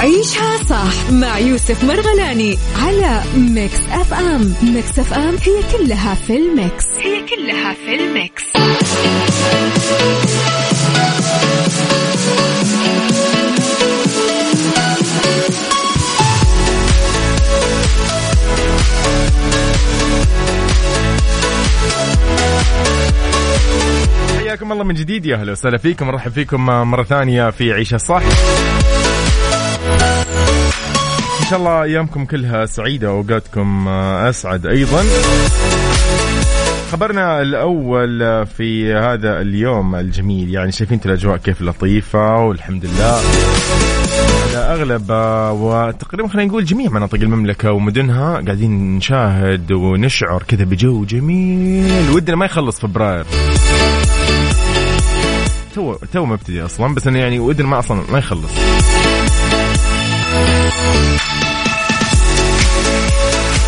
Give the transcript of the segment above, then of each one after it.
عيشها صح مع يوسف مرغلاني على Mix FM. Mix FM هي كلها في ال mix. هي كلها في ال mix. حياكم الله من جديد يا أهلا وسهلا فيكم. نرحب فيكم مرة ثانية في عيشة صح. شاء الله أيامكم كلها سعيدة واوقاتكم أسعد أيضا. خبرنا الأول في هذا اليوم الجميل يعني شايفين الأجواء كيف لطيفة والحمد لله. على أغلب وتقريبا خلينا نقول جميع مناطق المملكة ومدنها قاعدين نشاهد ونشعر كذا بجو جميل. ودنا ما يخلص فبراير. تو تو مبتدي أصلا بس إنه يعني ودنا ما أصلا ما يخلص.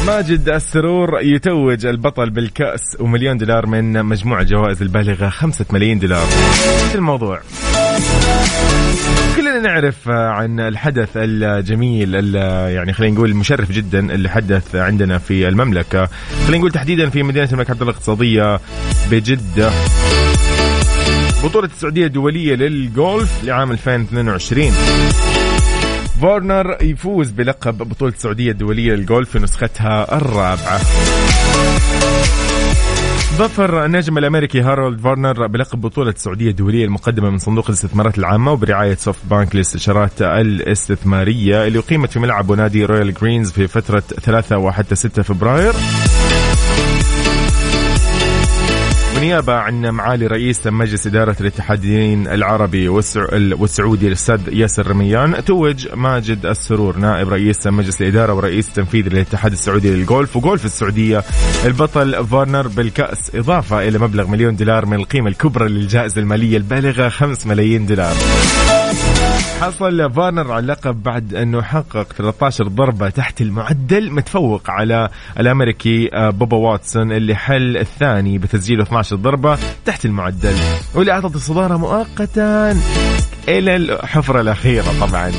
ماجد السرور يتوج البطل بالكأس ومليون دولار من مجموعة جوائز البالغة خمسة ملايين دولار. الموضوع. كلنا نعرف عن الحدث الجميل يعني خلينا نقول المشرف جدا اللي حدث عندنا في المملكة. خلينا نقول تحديدا في مدينة الملك عبد الله الاقتصادية بجدة. بطولة السعودية الدولية للجولف لعام 2022 فورنر يفوز بلقب بطولة السعودية الدولية للجولف في نسختها الرابعة. ظفر النجم الأمريكي هارولد فورنر بلقب بطولة السعودية الدولية المقدمة من صندوق الاستثمارات العامة وبرعاية SoftBank للاستشارات الاستثمارية اللي أقيمت في ملعب ونادي Royal Greens في فترة 3 وحتى 6 فبراير. ونيابة عن معالي رئيس مجلس إدارة الاتحادين العربي والسعودي الأستاذ ياسر رميان توج ماجد السرور نائب رئيس مجلس الإدارة ورئيس التنفيذي للاتحاد السعودي للجولف وجولف السعودية البطل فارنر بالكأس إضافة إلى مبلغ مليون دولار من القيمة الكبرى للجائزة المالية البالغة 5 ملايين دولار. حصل فارنر على اللقب بعد انه حقق 13 ضربة تحت المعدل متفوق على الأمريكي آه، بوبا واتسون اللي حل الثاني بتسجيله 12 ضربة تحت المعدل. واللي أعطت الصدارة مؤقتا إلى الحفرة الأخيرة طبعا.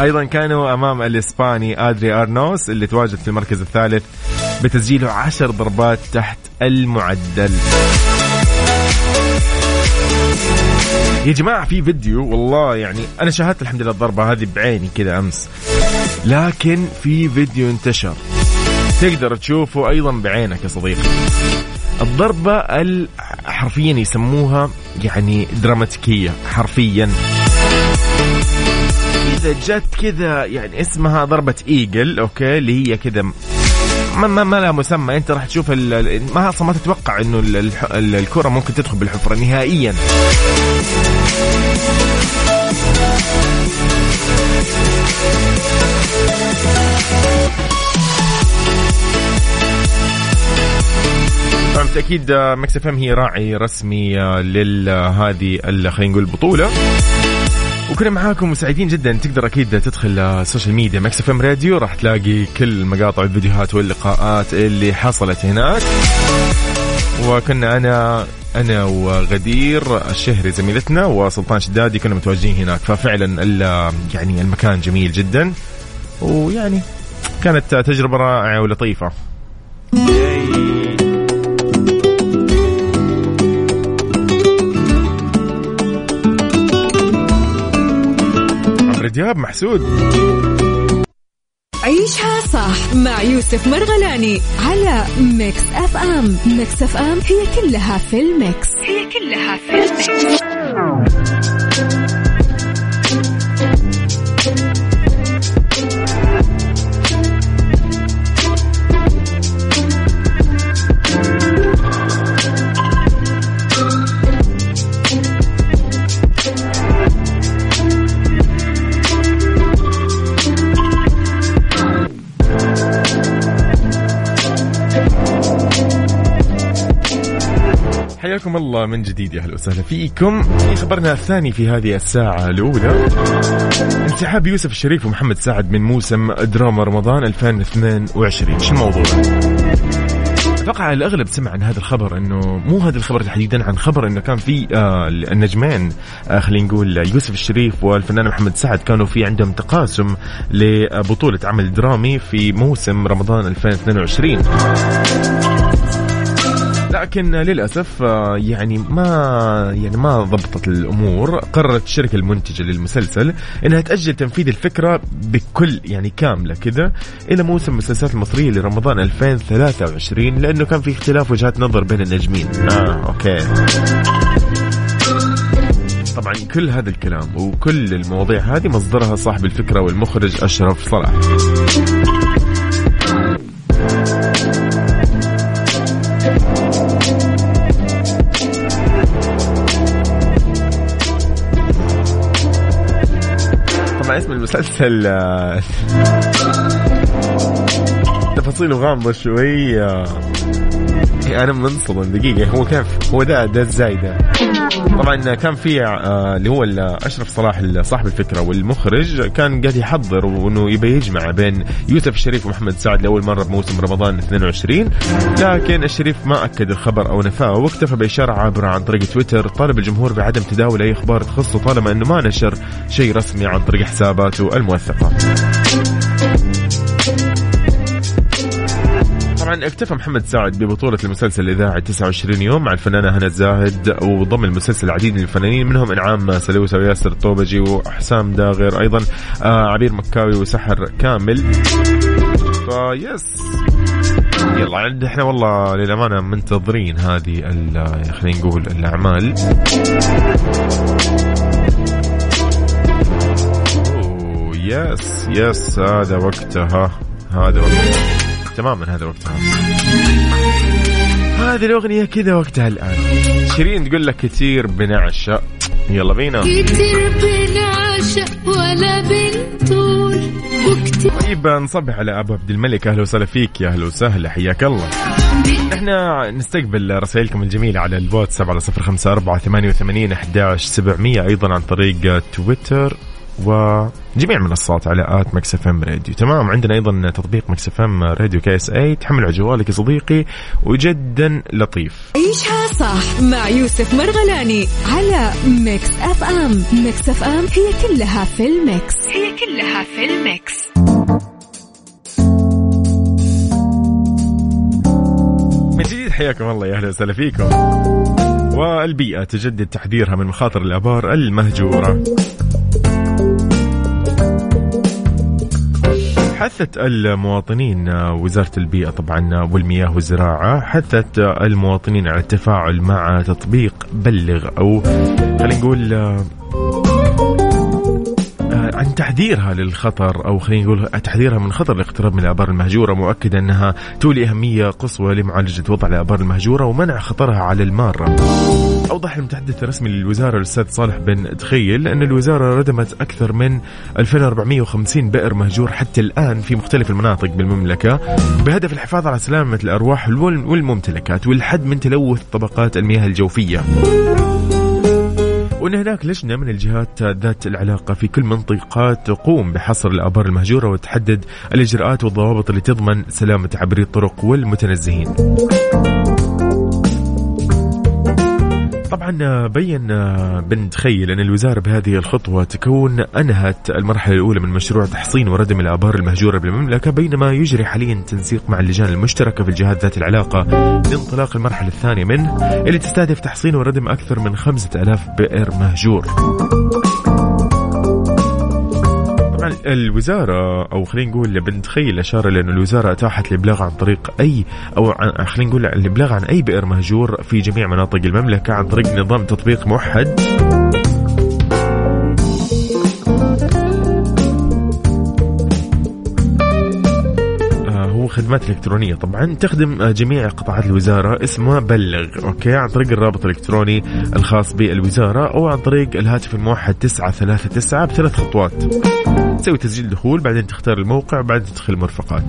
أيضا كانوا أمام الإسباني أدري أرنوس اللي تواجد في المركز الثالث بتسجيله 10 ضربات تحت المعدل. يا جماعة في فيديو والله يعني أنا شاهدت الحمد لله الضربة هذه بعيني كذا أمس. لكن في فيديو انتشر. تقدر تشوفه أيضا بعينك يا صديقي. الضربة حرفيا يسموها يعني دراماتيكية حرفيا. إذا جت كذا يعني اسمها ضربة إيجل أوكي اللي هي كذا ما, ما, ما لها مسمى. أنت راح تشوف ما أصلا ما تتوقع إنه الكرة ممكن تدخل بالحفرة نهائيا. بالتاكيد Mix FM هي راعي رسمي لهذه خلينا نقول البطولة. وكنا معاكم وسعيدين جدا. تقدر أكيد تدخل ال social media Mix FM Radio. راح تلاقي كل مقاطع الفيديوهات واللقاءات اللي حصلت هناك. وكنا أنا أنا وغدير الشهري زميلتنا وسلطان شدادي كنا متواجدين هناك. ففعلا يعني المكان جميل جدا. ويعني كانت تجربة رائعة ولطيفة. دياب محسود. عيشها صح مع يوسف مرغلاني على Mix FM. Mix FM هي كلها في ال mix. هي كلها في ال mix. حياكم الله من جديد يا أهلا وسهلا فيكم. في خبرنا الثاني في هذه الساعة الأولى. انسحاب يوسف الشريف ومحمد سعد من موسم دراما رمضان 2022 شو الموضوع؟ أتوقع الأغلب سمع عن هذا الخبر إنه مو هذا الخبر تحديدا عن خبر إنه كان في آه النجمين آه خلينا نقول يوسف الشريف والفنان محمد سعد كانوا في عندهم تقاسم لبطولة عمل درامي في موسم رمضان 2022 لكن للأسف آه، يعني ما يعني ما ضبطت الأمور. قررت الشركة المنتجة للمسلسل إنها تأجل تنفيذ الفكرة بكل يعني كاملة كذا إلى موسم المسلسلات المصرية لرمضان 2023 لأنه كان في اختلاف وجهات نظر بين النجمين. آه أوكي. طبعا كل هذا الكلام وكل المواضيع هذه مصدرها صاحب الفكرة والمخرج أشرف صلاح. المسلسل آه، تفاصيله غامضة شوي آه، أنا منصدم دقيقة. هو كيف؟ هو ده ده إزاي ده؟ طبعا كان في آه، اللي هو أشرف صلاح صاحب الفكرة والمخرج كان قاعد يحضر وإنه يبي يجمع بين يوسف الشريف ومحمد سعد لأول مرة بموسم رمضان 22 لكن الشريف ما أكد الخبر أو نفاه واكتفى بإشارة عابرة عن طريق تويتر. طالب الجمهور بعدم تداول أي أخبار تخصه طالما إنه ما نشر شيء رسمي عن طريق حساباته الموثقة. طبعا اكتفى محمد سعد ببطولة المسلسل الإذاعي 29 يوم مع الفنانة هنا الزاهد وضم المسلسل العديد من الفنانين منهم إنعام سلوسة وياسر الطوبجي وحسام داغر أيضا آه عبير مكاوي وسحر كامل. فيس. يلا عند إحنا والله للأمانة منتظرين هذه خلينا نقول الأعمال. يس يس هذا وقتها هذا وقتها. تماما هذا وقتها هذه الأغنية كذا وقتها الآن. شيرين تقول لك كثير بنعشق يلا بينا. كثير بنعشق ولا بنطول طيب نصبح على أبو عبد الملك. أهلا وسهلا فيك. يا أهلا وسهلا. حياك الله. إحنا نستقبل رسائلكم الجميلة على الواتساب على صفر خمسة أربعة ثمانية وثمانين أحداش سبعمية أيضا عن طريق تويتر. وجميع المنصات على at Mix FM Radio. تمام؟ عندنا أيضا تطبيق Mix FM Radio KSA تحمل على جوالك يا صديقي وجدا لطيف. عيشها صح مع يوسف مرغلاني على Mix FM. Mix FM هي كلها في ال mix. هي كلها في ال mix. من جديد حياكم الله يا أهلا وسهلا فيكم. والبيئة تجدد تحذيرها من مخاطر الآبار المهجورة. حثت المواطنين وزارة البيئة طبعا والمياه والزراعة حثت المواطنين على التفاعل مع تطبيق بلغ أو خلينا نقول عن تحذيرها للخطر أو خلينا نقول تحذيرها من خطر الاقتراب من الأبار المهجورة مؤكدة أنها تولي أهمية قصوى لمعالجة وضع الأبار المهجورة ومنع خطرها على الماره. أوضح المتحدث الرسمي للوزارة الأستاذ صالح بن تخيل أن الوزارة ردمت أكثر من 2450 بئر مهجور حتى الآن في مختلف المناطق بالمملكة بهدف الحفاظ على سلامة الأرواح والممتلكات والحد من تلوث طبقات المياه الجوفية. وأن هناك لجنة من الجهات ذات العلاقة في كل منطقة تقوم بحصر الآبار المهجورة وتحدد الإجراءات والضوابط اللي تضمن سلامة عبري الطرق والمتنزهين طبعا بين بن تخيل أن الوزارة بهذه الخطوة تكون أنهت المرحلة الأولى من مشروع تحصين وردم الآبار المهجورة بالمملكة بينما يجري حاليا تنسيق مع اللجان المشتركة في الجهات ذات العلاقة لانطلاق المرحلة الثانية منه اللي تستهدف تحصين وردم أكثر من خمسة ألاف بئر مهجور. الوزارة أو خلينا نقول بنت خيل أشار إلى أن الوزارة أتاحت الإبلاغ عن طريق أي أو خلينا نقول الإبلاغ عن أي بئر مهجور في جميع مناطق المملكة عن طريق نظام تطبيق موحد. آه، خدمات إلكترونية. طبعا تخدم جميع قطاعات الوزارة اسمها بلغ أوكي؟ عن طريق الرابط الإلكتروني الخاص بالوزارة أو عن طريق الهاتف الموحد 939 بثلاث خطوات. تسوي تسجيل دخول بعدين تختار الموقع بعدين تدخل المرفقات.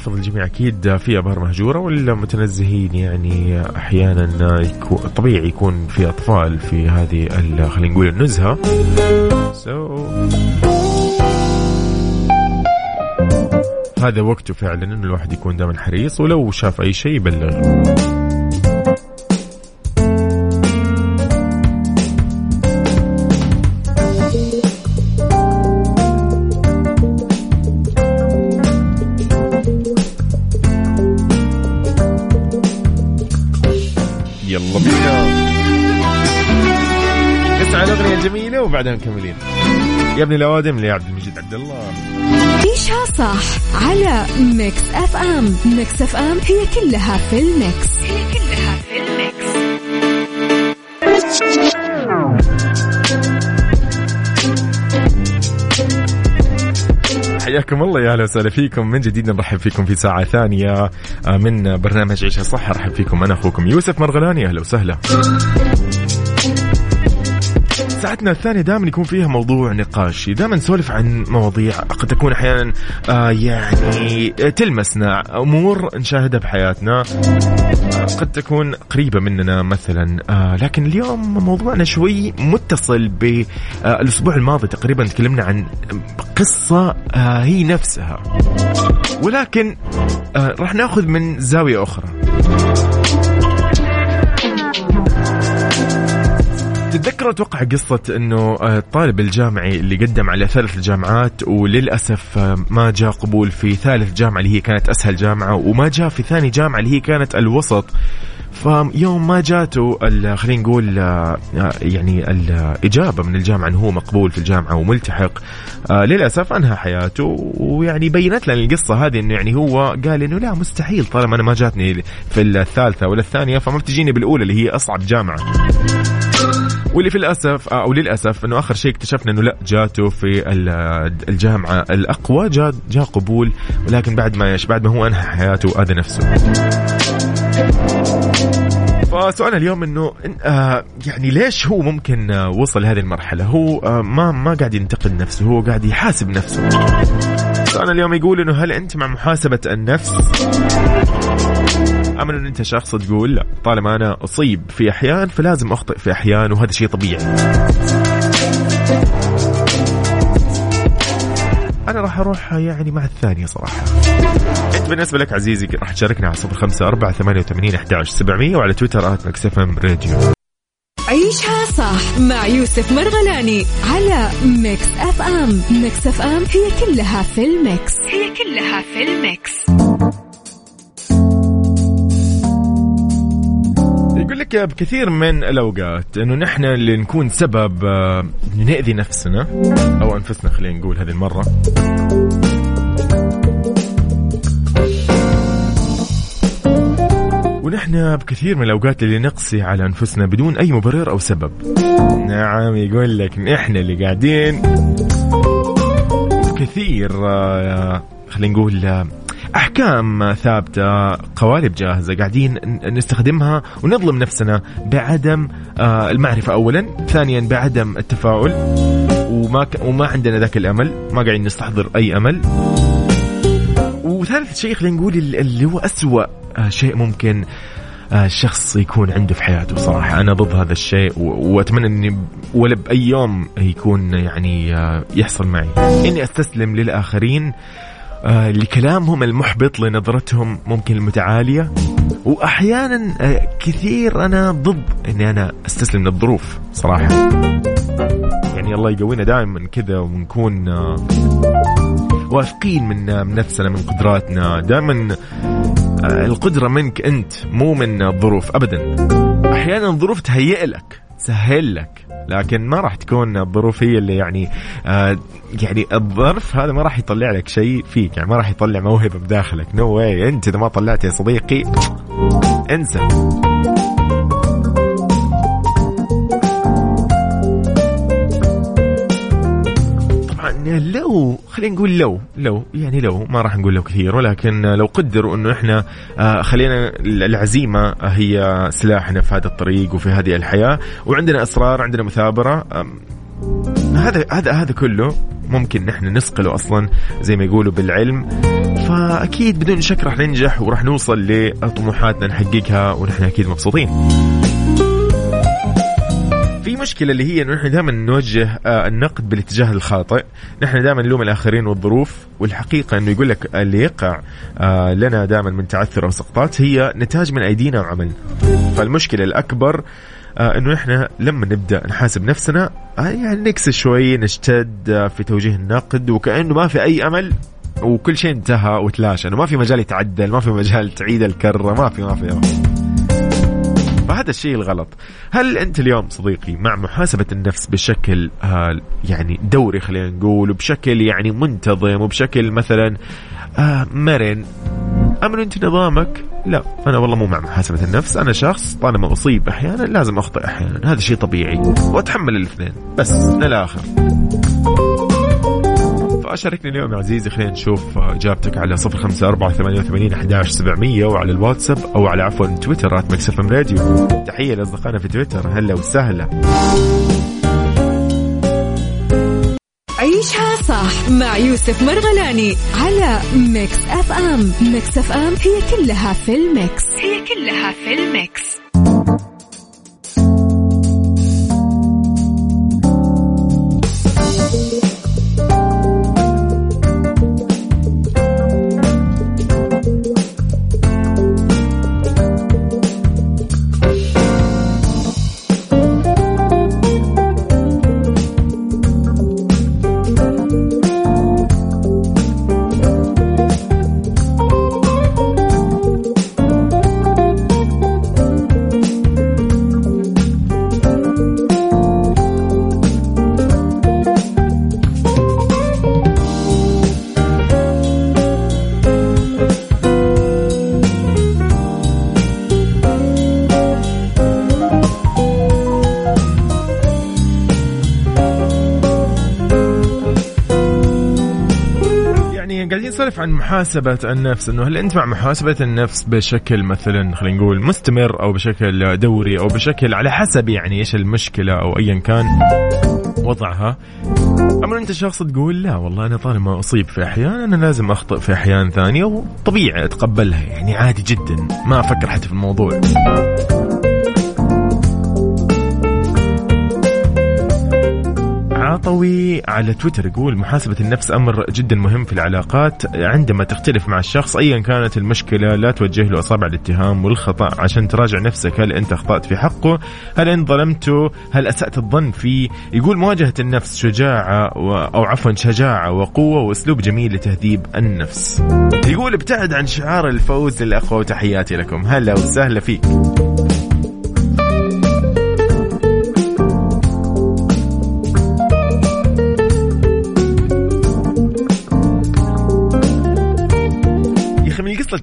يحفظ الجميع أكيد في ابار مهجورة والمتنزهين يعني أحيانا يكون طبيعي يكون في أطفال في هذه خلينا نقول النزهة. So هذا وقته فعلا انه الواحد يكون دائما حريص ولو شاف أي شيء يبلغ. وبعدها مكملين. يا ابن الأوادم اللي عبد المجيد عبد الله. عيشها صح على Mix FM. Mix FM هي كلها في ال mix. هي كلها في ال mix. حياكم الله يا أهلا وسهلا فيكم. من جديد نرحب فيكم في ساعة ثانية آه، من برنامج عيشها صح أرحب فيكم أنا أخوكم يوسف مرغلاني. أهلا وسهلا. ساعتنا الثانية دائما يكون فيها موضوع نقاشي. دائما نسولف عن مواضيع قد تكون أحيانا آه يعني تلمسنا. أمور نشاهدها بحياتنا آه قد تكون قريبة مننا مثلا. آه لكن اليوم موضوعنا شوي متصل بالأسبوع الماضي تقريبا تكلمنا عن قصة آه هي نفسها. ولكن آه راح ناخذ من زاوية أخرى. تتذكروا أتوقع قصة إنه الطالب الجامعي اللي قدم على ثلاث جامعات وللأسف ما جاء قبول في ثالث جامعة اللي هي كانت أسهل جامعة وما جاء في ثاني جامعة اللي هي كانت الوسط. فيوم ما جاته خلينا نقول يعني الإجابة من الجامعة أنه هو مقبول في الجامعة وملتحق. للأسف أنهى حياته ويعني بينت لنا القصة هذه أنه يعني هو قال أنه لا مستحيل طالما أنا ما جاتني في الثالثة ولا الثانية فما بتجيني بالأولى اللي هي أصعب جامعة. واللي في الأسف أو للأسف إنه آخر شيء اكتشفنا إنه لا جاته في الجامعة الأقوى جاء جاء قبول ولكن بعد ما إيش بعد ما هو أنهى حياته اذى نفسه. فسؤالنا اليوم إنه آه يعني ليش هو ممكن آه وصل لهذه المرحلة؟ هو آه ما ما قاعد ينتقد نفسه هو قاعد يحاسب نفسه. سؤالنا اليوم يقول إنه هل أنت مع محاسبة النفس؟ ام إن أنت شخص تقول لا طالما أنا أصيب في أحيان فلازم أخطئ في أحيان وهذا شيء طبيعي. أنا راح أروح يعني مع الثانية صراحة. أنت بالنسبة لك عزيزي راح تشاركنا على صفر خمسة أربعة ثمانية وثمانين أحد سبعمية وعلى تويتر مكسفم راديو. عيشها صح مع يوسف مرغلاني على Mix FM. Mix FM هي كلها في ال mix. هي كلها في ال mix. لك بكثير من الأوقات إنه نحن اللي نكون سبب آه، نأذي نفسنا أو أنفسنا خلينا نقول هذه المرة. ونحن بكثير من الأوقات اللي نقسي على أنفسنا بدون أي مبرر أو سبب. نعم يقول لك نحن اللي قاعدين. كثير آه، خلينا نقول آه، أحكام ثابتة قوالب جاهزة قاعدين نستخدمها ونظلم نفسنا بعدم آه، المعرفة اولا ثانيا بعدم التفاؤل. وما. وما عندنا ذاك الأمل ما قاعدين نستحضر أي أمل. وثالث شيء خلينا نقول اللي هو أسوأ آه، شيء ممكن آه، يكون عنده في حياته صراحة. أنا ضد هذا الشيء وأتمنى أني ولا بأي يوم يكون يعني يحصل معي. إني أستسلم للآخرين آه لكلامهم المحبط لنظرتهم ممكن المتعالية. وأحيانا آه كثير أنا ضد أني أنا أستسلم للظروف صراحة. يعني الله يقوينا دائما كذا ونكون آه واثقين من, من نفسنا من قدراتنا. دائما القدرة منك أنت مو من الظروف أبدا. أحيانا الظروف تهيئ لك تسهل لك. لكن ما راح تكون الظروف هي اللي يعني آه يعني الظرف هذا ما راح يطلع لك شيء فيك يعني ما راح يطلع موهبة بداخلك. نو no انت إذا ما طلعت يا صديقي انسى. لو خلينا نقول لو لو يعني لو ما راح نقول لو كثير ولكن لو قدروا إنه إحنا آه، خلينا العزيمة هي سلاحنا في هذا الطريق وفي هذه الحياة وعندنا إصرار عندنا مثابرة هذا هذا هذا كله ممكن نحن نصقله أصلا زي ما يقولوا بالعلم. فأكيد بدون شك راح ننجح وراح نوصل لطموحاتنا نحققها ونحن أكيد مبسوطين. في مشكله اللي هي إنه نحن دائما نوجه آه، النقد بالاتجاه الخاطئ، نحن دائما نلوم الآخرين والظروف والحقيقة إنه يقول لك اللي يقع آه، لنا دائما من تعثر أو سقطات هي نتاج من أيدينا وعملنا. فالمشكلة الأكبر آه إنه إحنا لما نبدأ نحاسب نفسنا يعني نكسر شوي نشتد في توجيه النقد وكأنه ما في أي أمل وكل شيء انتهى وتلاشى إنه ما في مجال يتعدل ما في مجال تعيد الكرة ما في ما في, ما في. فهذا الشيء الغلط. هل أنت اليوم صديقي مع محاسبة النفس بشكل آه يعني دوري خلينا نقول وبشكل يعني منتظم وبشكل مثلا آه مرن أم أنت نظامك؟ لا أنا والله مو مع محاسبة النفس. أنا شخص طالما أصيب أحيانا لازم أخطئ أحيانا. هذا شيء طبيعي. وأتحمل الاثنين. بس للآخر فشاركني اليوم يا عزيزي خلينا نشوف إجابتك على صفر خمسة أربعة ثمانية وثمانين أحداش سبعمية وعلى الواتساب أو على عفوا تويتر at Mix FM Radio. تحية لأصدقائنا في تويتر هلا وسهلا. عيشها صح مع يوسف مرغلاني على Mix FM. Mix FM هي كلها في ال mix. هي كلها في ال mix. محاسبة النفس إنه هل أنت مع محاسبة النفس بشكل مثلا خلينا نقول مستمر أو بشكل دوري أو بشكل على حسب يعني إيش المشكلة أو ايا كان وضعها؟ أما أنت شخص تقول لا والله أنا طالما أصيب في أحيان أنا لازم أخطئ في أحيان ثانية وطبيعي أتقبلها يعني عادي جدا ما أفكر حتى في الموضوع. عطوي على تويتر يقول محاسبة النفس أمر جدا مهم في العلاقات. عندما تختلف مع الشخص أيا كانت المشكلة لا توجه له أصابع الاتهام والخطأ. عشان تراجع نفسك هل أنت أخطأت في حقه؟ هل أنت ظلمته هل أسأت الظن فيه؟ يقول مواجهة النفس شجاعة و... أو عفوا شجاعة وقوة وأسلوب جميل لتهذيب النفس. يقول ابتعد عن شعار الفوز للأخوة وتحياتي لكم. هلا وسهلا فيك.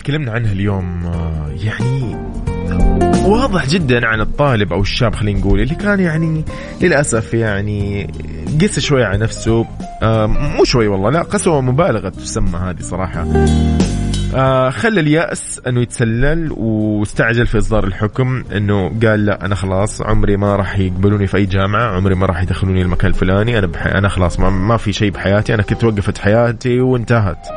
تكلمنا عنها اليوم آه، يعني واضح جدا عن الطالب أو الشاب خلينا نقول اللي كان يعني للأسف يعني قس شوي على نفسه آه، مو شوي والله لا قسوة مبالغة تسمى هذه صراحة. آه خلى اليأس أنه يتسلل واستعجل في إصدار الحكم أنه قال لا أنا خلاص عمري ما راح يقبلوني في أي جامعة عمري ما راح يدخلوني المكان الفلاني أنا بحي... أنا خلاص ما, ما في شيء بحياتي أنا كنت وقفت حياتي وانتهت.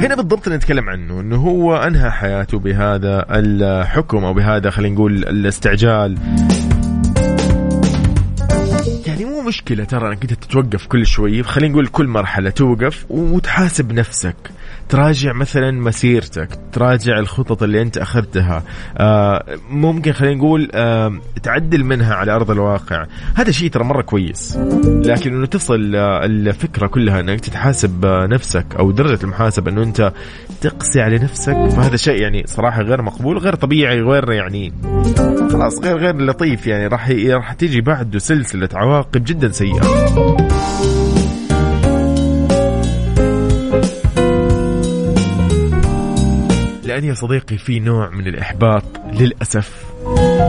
هنا بالضبط نتكلم عنه إنه هو أنهى حياته بهذا الحكم أو بهذا خلينا نقول الاستعجال. يعني مو مشكلة ترى إنك أنت تتوقف كل شوي خلينا نقول كل مرحلة توقف وتحاسب نفسك. تراجع مثلا مسيرتك تراجع الخطط اللي أنت أخذتها. آه ممكن خلينا نقول آه تعدل منها على أرض الواقع. هذا شيء ترى مرة كويس. لكن إنه تصل آه الفكرة كلها إنك تتحاسب نفسك أو درجة المحاسبة إنه أنت تقسي على نفسك فهذا شيء يعني صراحة غير مقبول غير طبيعي غير يعني خلاص غير غير لطيف يعني. راح راح تيجي بعده سلسلة عواقب جدا سيئة. لأن يا صديقي في نوع من الإحباط للأسف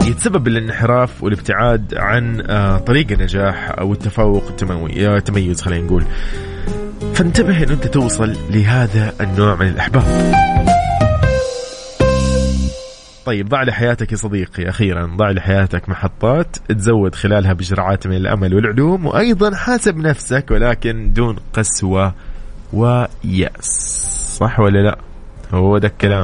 يتسبب بالانحراف والابتعاد عن آه، طريق النجاح أو التفوق التميز خلينا نقول. فانتبه أن أنت توصل لهذا النوع من الإحباط. طيب ضع لحياتك يا صديقي أخيرا ضع لحياتك محطات تزود خلالها بجرعات من الأمل والعلوم وأيضا حاسب نفسك ولكن دون قسوة ويأس. صح ولا لا؟ هو ده الكلام.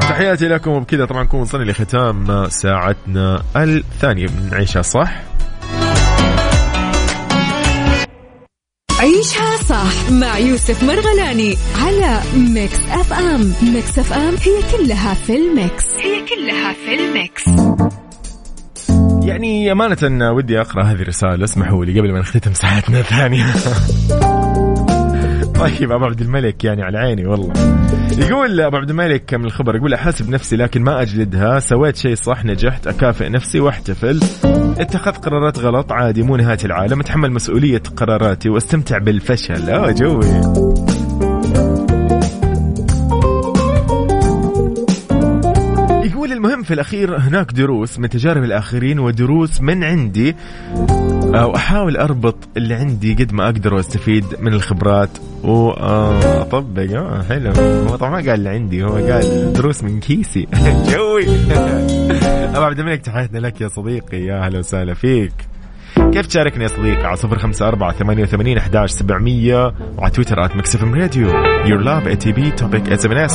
تحياتي لكم وبكذا طبعا نكون وصلنا لختام ساعتنا الثانية. من عيشها صح؟ عيشها صح مع يوسف مرغلاني على Mix FM. Mix FM هي كلها في ال mix. هي كلها في ال mix. يعني أمانة ودي أقرأ هذه الرسالة اسمحوا لي قبل ما نختتم ساعتنا الثانية. طيب أبو عبد الملك يعني على عيني والله. يقول أبو عبد الملك من الخبر يقول أحاسب نفسي لكن ما أجلدها. سويت شيء صح نجحت أكافئ نفسي وأحتفل. اتخذت قرارات غلط عادي مو نهاية العالم. أتحمل مسؤولية قراراتي وأستمتع بالفشل. آه جوي. يقول المهم في الأخير هناك دروس من تجارب الآخرين ودروس من عندي. وأحاول أربط اللي عندي قد ما أقدر وأستفيد من الخبرات. وأطبق آه حلو. هو طبعا ما قال اللي عندي هو قال دروس من كيسي. جوي. أبو عبد الملك تحياتنا لك يا صديقي. يا أهلا وسهلا فيك. كيف تشاركني يا صديقي؟ على صفر خمسة أربعة ثمانية وثمانين أحداش سبعمية وعلى تويتر آت مكسف راديو. يور لاف اي تي بي توبيك اس ام اس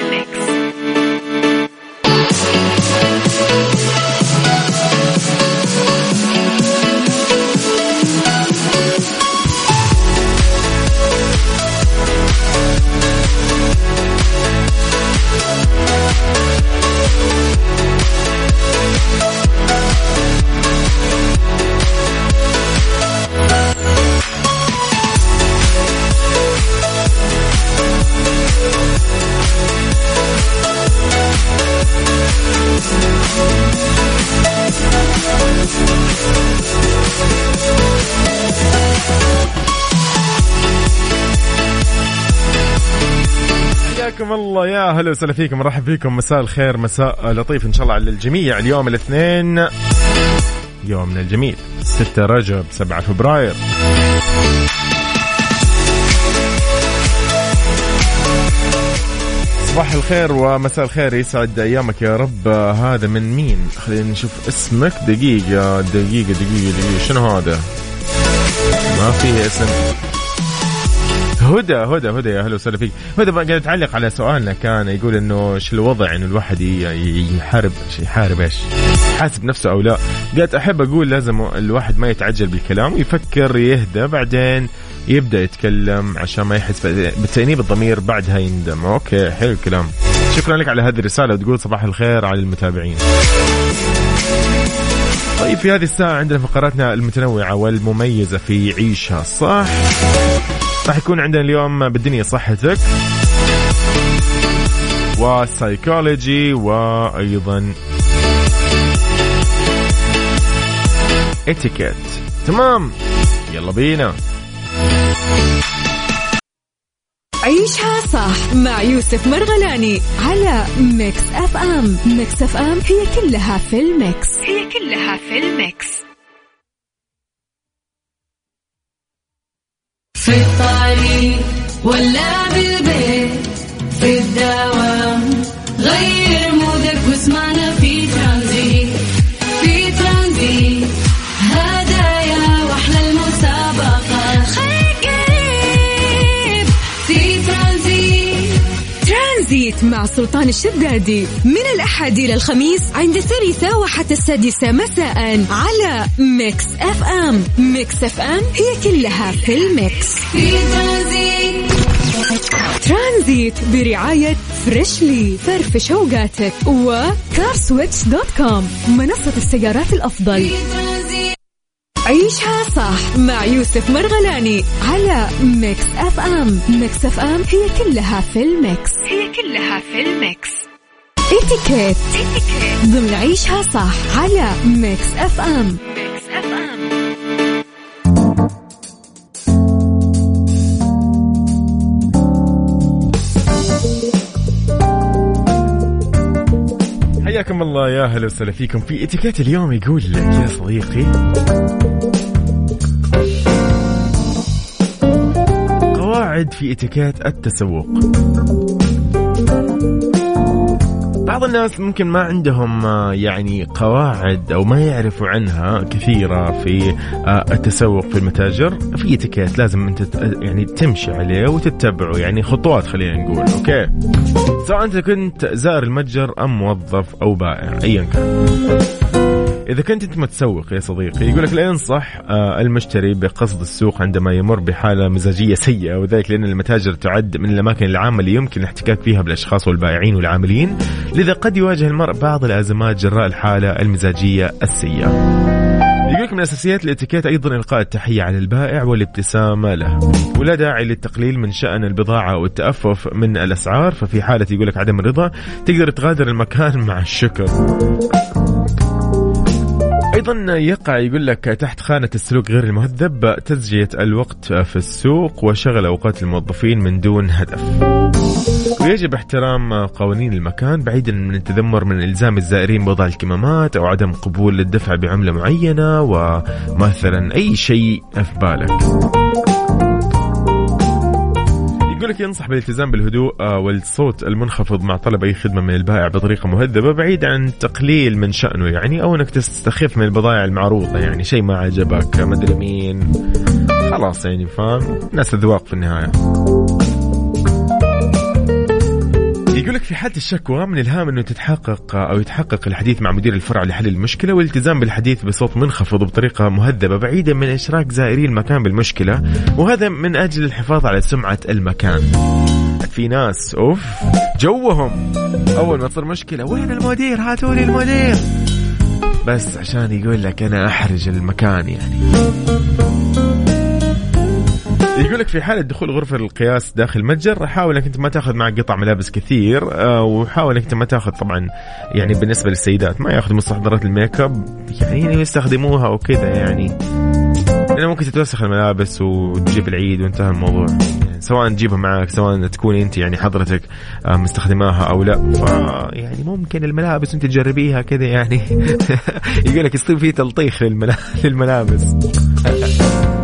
الله يا هلا وسهلا فيكم. مرحب فيكم. مساء الخير مساء لطيف إن شاء الله على الجميع اليوم الاثنين يومنا الجميل 6 رجب 7 فبراير. صباح الخير ومساء الخير. يسعد أيامك يا رب. هذا من مين؟ خلينا نشوف اسمك. دقيقة دقيقة دقيقة دقيقة. شنو هذا؟ ما في اسم. هدى هدى هدى يا أهلا وسهلا فيك. هدى قاعد يتعلق على سؤالنا كان يقول إنه إيش الوضع انه الواحد يحارب يحارب إيش؟ يحاسب نفسه أو لا. قالت أحب أقول لازم الواحد ما يتعجل بالكلام ويفكر يهدى بعدين يبدأ يتكلم عشان ما يحس بتأنيب الضمير بعدها يندم. أوكي حلو الكلام. شكرا لك على هذه الرسالة وتقول صباح الخير على المتابعين. طيب في هذه الساعة عندنا فقراتنا المتنوعة والمميزة في عيشها صح؟ راح يكون عندنا اليوم بالدنيا صحتك والسايكولوجي وأيضا اتيكيت تمام. يلا بينا. عيشها صح مع يوسف مرغلاني على Mix FM. Mix FM هي كلها في ال mix. هي كلها في ال mix. في الطريق ولا بالبيت في الدوام غير ترانزيت مع سلطان الشدادي. من الأحد إلى الخميس عند الثالثة وحتى السادسة مساء على Mix FM. Mix FM هي كلها في ال mix. في ترانزيت ترانزيت برعاية Freshly. فرفش أوقاتك. و CarSwitch dot com. منصة السيارات الأفضل. في عيشها صح مع يوسف مرغلاني على Mix FM. Mix FM هي كلها في ال mix. هي كلها في ال mix. اتيكيت. ضمن عيشها صح على Mix FM. Mix حياكم الله يا هلا وسهلا فيكم في اتيكيت اليوم يقول لك يا صديقي. قواعد في اتيكيت التسوق. بعض الناس ممكن ما عندهم آه، يعني قواعد أو ما يعرفوا عنها كثيرة في آه، التسوق في المتاجر. في اتيكيت لازم أنت يعني تمشي عليه وتتبعه يعني خطوات خلينا نقول okay؟ سواء أنت كنت زائر المتجر أم موظف أو بائع ايا كان. إذا كنت أنت متسوق يا صديقي يقول لك لا ينصح آه، المشتري بقصد السوق عندما يمر بحالة مزاجية سيئة وذلك لأن المتاجر تعد من الأماكن العامة اللي يمكن الاحتكاك فيها بالأشخاص والبائعين والعاملين لذا قد يواجه المرء بعض الأزمات جراء الحالة المزاجية السيئة. يقول لك من أساسيات الاتيكيت أيضا إلقاء التحية على البائع والابتسامة له ولا داعي للتقليل من شأن البضاعة والتأفف من الأسعار ففي حالة يقول لك عدم الرضا تقدر تغادر المكان مع الشكر. أيضا يقع يقول لك تحت خانة السلوك غير المهذب تسجيه الوقت في السوق وشغل أوقات الموظفين من دون هدف. ويجب احترام قوانين المكان بعيدا من التذمر من إلزام الزائرين بوضع الكمامات أو عدم قبول الدفع بعملة معينة ومثلا أي شيء في بالك. يقول لك ينصح بالالتزام بالهدوء آه، والصوت المنخفض مع طلب أي خدمة من البائع بطريقة مهذبة بعيد عن تقليل من شأنه يعني أو إنك تستخف من البضائع المعروضة يعني شيء ما عجبك ما أدري مين. خلاص يعني فاهم؟ ناس اذواق في النهاية. يقول لك في حالة الشكوى من الهام إنه تتحقق أو يتحقق الحديث مع مدير الفرع لحل المشكلة والالتزام بالحديث بصوت منخفض وبطريقة مهذبة بعيدا من إشراك زائري المكان بالمشكلة وهذا من أجل الحفاظ على سمعة المكان. في ناس أوف جوهم أول ما تصير مشكلة وين المدير هاتوا لي المدير بس عشان يقول لك أنا أحرج المكان يعني. يقول لك في حالة دخول غرفة القياس داخل المتجر حاول إنك أنت ما تأخذ معك قطع ملابس كثير آه، وحاول إنك أنت ما تأخذ طبعا يعني بالنسبة للسيدات ما يأخذوا مستحضرات الميك أب يعني يستخدموها وكذا يعني. لأنه ممكن تتوسخ الملابس وتجيب العيد وانتهى الموضوع. يعني سواء تجيبها معك سواء تكون أنت يعني حضرتك آه، مستخدماها أو لا. ف يعني ممكن الملابس انت تجربيها كذا يعني. يقول لك يصير في تلطيخ للملا- للملابس.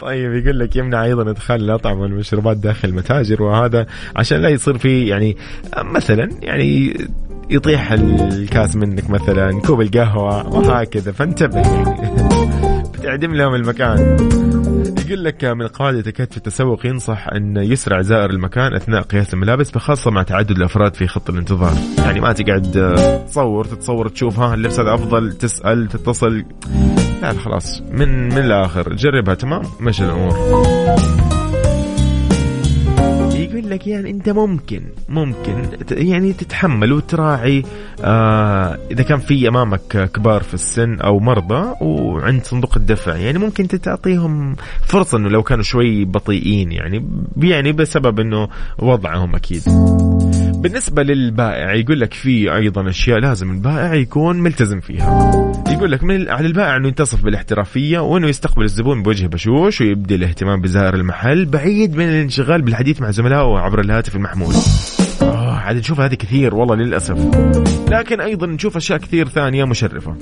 طيب يقول لك يمنع أيضا إدخال الأطعمة والمشروبات داخل المتاجر وهذا عشان لا يصير في يعني مثلا يعني يطيح الكاس منك مثلا كوب القهوة وهكذا. فانتبه يعني. بتعدم لهم المكان. يقول لك من قواعد الاتيكيت في التسوق ينصح أن يسرع زائر المكان أثناء قياس الملابس بخاصة مع تعدد الأفراد في خط الانتظار. يعني ما تقعد تصور تتصور تشوف ها اللبس هذا أفضل تسأل تتصل. لا لا خلاص. من من الآخر. جربها تمام؟ مشي الأمور. يقول لك يعني أنت ممكن ممكن يعني تتحمل وتراعي آه إذا كان في أمامك كبار في السن أو مرضى وعند صندوق الدفع. يعني ممكن انت تعطيهم فرصة إنه لو كانوا شوي بطيئين يعني يعني بسبب إنه وضعهم أكيد. بالنسبة للبائع يقول لك في أيضا أشياء لازم البائع يكون ملتزم فيها. يقول لك من على البائع أنه يتصف بالاحترافية وأنه يستقبل الزبون بوجه بشوش ويبدي الاهتمام بزائر المحل بعيد من الانشغال بالحديث مع زملائه عبر الهاتف المحمول. آه عاد نشوف هذه كثير والله للأسف. لكن أيضا نشوف أشياء كثير ثانية مشرفة.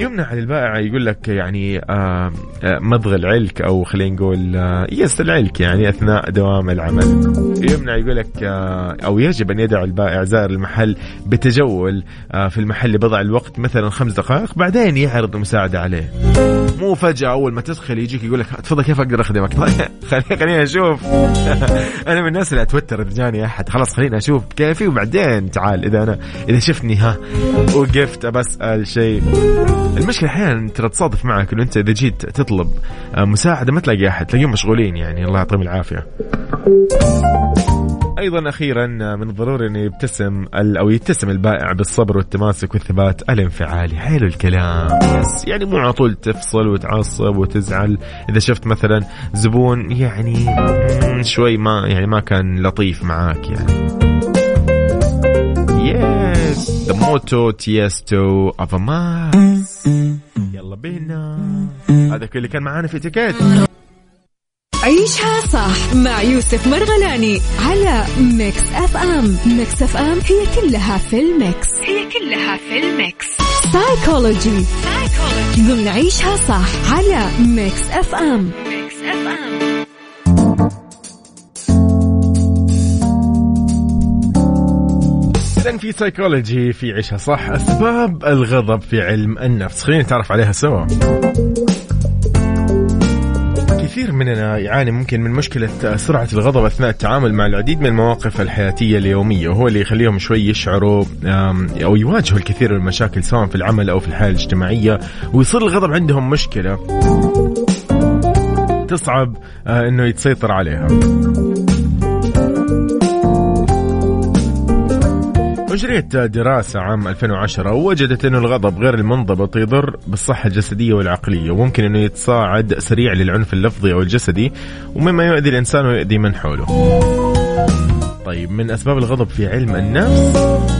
يمنع البائع يقول لك يعني آه آه مضغ العلك أو خلينا نقول آه يس العلك يعني أثناء دوام العمل. يمنع يقول لك أو يجب أن يدع البائع زائر المحل بتجول في المحل لبضع الوقت مثلا خمس دقائق بعدين يعرض المساعده عليه. مو فجأة أول ما تدخل يجيك يقول لك تفضل كيف أقدر أخدمك؟ خليني خليني أشوف. أنا من الناس اللي أتوتر اذا جاني أحد. خلاص خليني أشوف كيفي وبعدين تعال. إذا أنا إذا شفتني ها وقفت بسال شيء. المشكلة أحيانا ترى تصادف معك إنه أنت إذا جيت تطلب آه، مساعدة ما تلاقي أحد تلاقيهم مشغولين يعني. الله يعطيهم العافية. أيضا أخيرا من الضروري انه يبتسم أو يتسم البائع بالصبر والتماسك والثبات الانفعالي. حلو الكلام. يس يعني مو على طول تفصل وتعصب وتزعل. إذا شفت مثلا زبون يعني شوي ما يعني ما كان لطيف معاك يعني. ذا موتو تيستو اوف ماس يلا بينا. هذا كل اللي كان معانا في تيكيت عيشها صح مع يوسف مرغلاني على ميكس اف ام ميكس اف ام هي كلها في الميكس. هي كلها في الميكس. سايكولوجي ضمن عيشها صح على Mix FM Mix FM إذا في سايكولوجي في عيشها صح. أسباب الغضب في علم النفس. خلينا نتعرف عليها سوا. كثير مننا يعاني ممكن من مشكلة سرعة الغضب أثناء التعامل مع العديد من المواقف الحياتية اليومية. وهو اللي يخليهم شوي يشعروا أو يواجهوا الكثير من المشاكل سواء في العمل أو في الحياة الاجتماعية. ويصير الغضب عندهم مشكلة تصعب آه، إنه يتسيطر عليها. أجريت دراسة عام 2010 ووجدت أنه الغضب غير المنضبط يضر بالصحة الجسدية والعقلية وممكن أنه يتصاعد سريع للعنف اللفظي أو الجسدي ومما يؤذي الإنسان ويؤذي من حوله. طيب من أسباب الغضب في علم النفس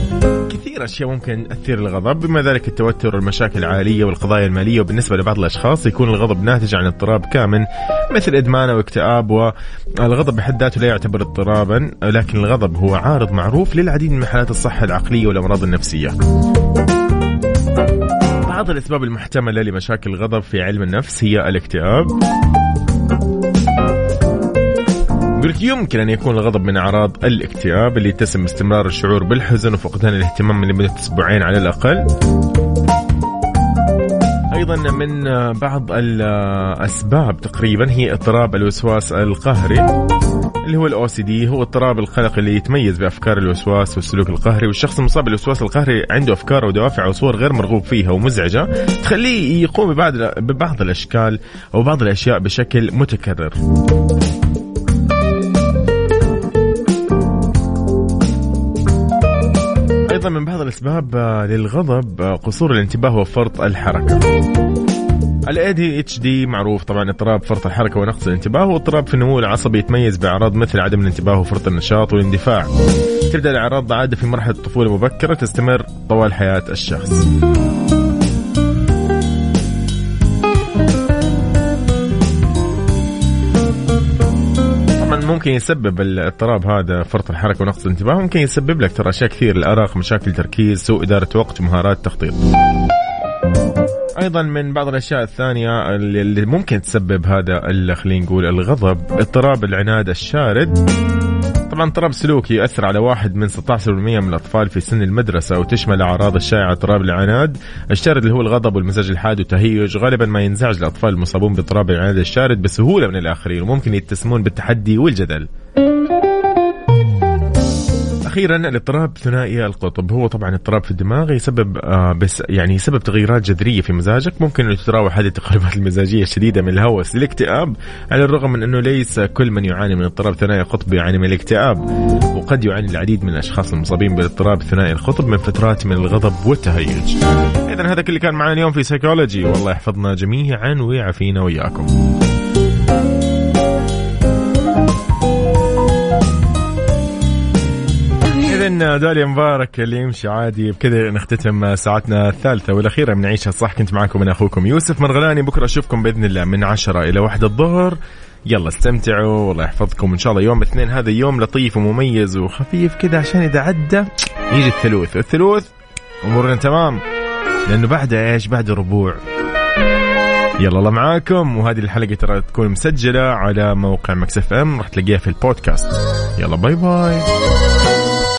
كثير أشياء ممكن تثير الغضب بما ذلك التوتر والمشاكل العائلية والقضايا المالية وبالنسبة لبعض الأشخاص يكون الغضب ناتج عن اضطراب كامن مثل إدمان أو اكتئاب والغضب بحد ذاته لا يعتبر اضطرابا لكن الغضب هو عارض معروف للعديد من حالات الصحة العقلية والأمراض النفسية. بعض الأسباب المحتملة لمشاكل الغضب في علم النفس هي الاكتئاب. يقول لك يمكن أن يكون الغضب من أعراض الاكتئاب اللي تسم استمرار الشعور بالحزن وفقدان الاهتمام لمدة أسبوعين على الأقل. أيضا من بعض الأسباب تقريبا هي اضطراب الوسواس القهري اللي هو الأو سي دي هو اضطراب القلق اللي يتميز بأفكار الوسواس والسلوك القهري والشخص المصاب بالوسواس القهري عنده أفكار ودوافع وصور غير مرغوب فيها ومزعجة تخليه يقوم ببعض ببعض الأشكال أو بعض الأشياء بشكل متكرر. أيضا من بعض الأسباب آه، للغضب آه، قصور الانتباه وفرط دي اتش دي معروف طبعا اضطراب فرط الحركة ونقص الانتباه واضطراب في النمو العصبي يتميز بأعراض مثل عدم الانتباه وفرط النشاط والاندفاع. تبدأ الأعراض عادة في مرحلة الطفولة المبكره تستمر طوال حياة الشخص. ممكن يسبب الاضطراب هذا فرط الحركة ونقص الانتباه ممكن يسبب لك ترى أشياء كثير الارق مشاكل تركيز سوء إدارة وقت مهارات تخطيط. أيضا من بعض الأشياء الثانية اللي ممكن تسبب هذا خلينا نقول الغضب اضطراب العناد الشارد. طبعا اضطراب سلوكي يؤثر على واحد من 16% من الأطفال في سن المدرسة وتشمل أعراض الشائعه اضطراب العناد. الشارد اللي هو الغضب والمزاج الحاد والتهيج غالبا ما ينزعج الأطفال المصابون باضطراب العناد الشارد بسهولة من الآخرين وممكن يتسمون بالتحدي والجدل. أخيرا الاضطراب ثنائي القطب. هو طبعا اضطراب في الدماغ يسبب آه بس يعني يسبب تغيرات جذرية في مزاجك. ممكن انه تتراوح هذه التقلبات المزاجية الشديدة من الهوس للاكتئاب على الرغم من أنه ليس كل من يعاني من اضطراب ثنائي القطب يعاني من الاكتئاب. وقد يعاني العديد من الأشخاص المصابين بالاضطراب ثنائي القطب من فترات من الغضب والتهيج. اذا هذا كل اللي كان معنا اليوم في سيكولوجي والله يحفظنا جميعا ويعافينا وياكم إذا داليا مبارك اللي يمشي عادي بكذا نختتم ساعتنا الثالثة والأخيرة من عيشها صح كنت معكم من أخوكم يوسف مرغلاني بكرة أشوفكم بإذن الله من عشرة إلى واحد الظهر. يلا استمتعوا والله يحفظكم. إن شاء الله يوم الاثنين هذا يوم لطيف ومميز وخفيف كذا عشان إذا عدى يجي الثلوث. الثلوث أمورنا تمام لأنه بعد إيش؟ بعد ربوع. يلا الله معاكم. وهذه الحلقة ترى تكون مسجلة على موقع مكسف إم. راح تلاقيها في البودكاست. يلا باي باي.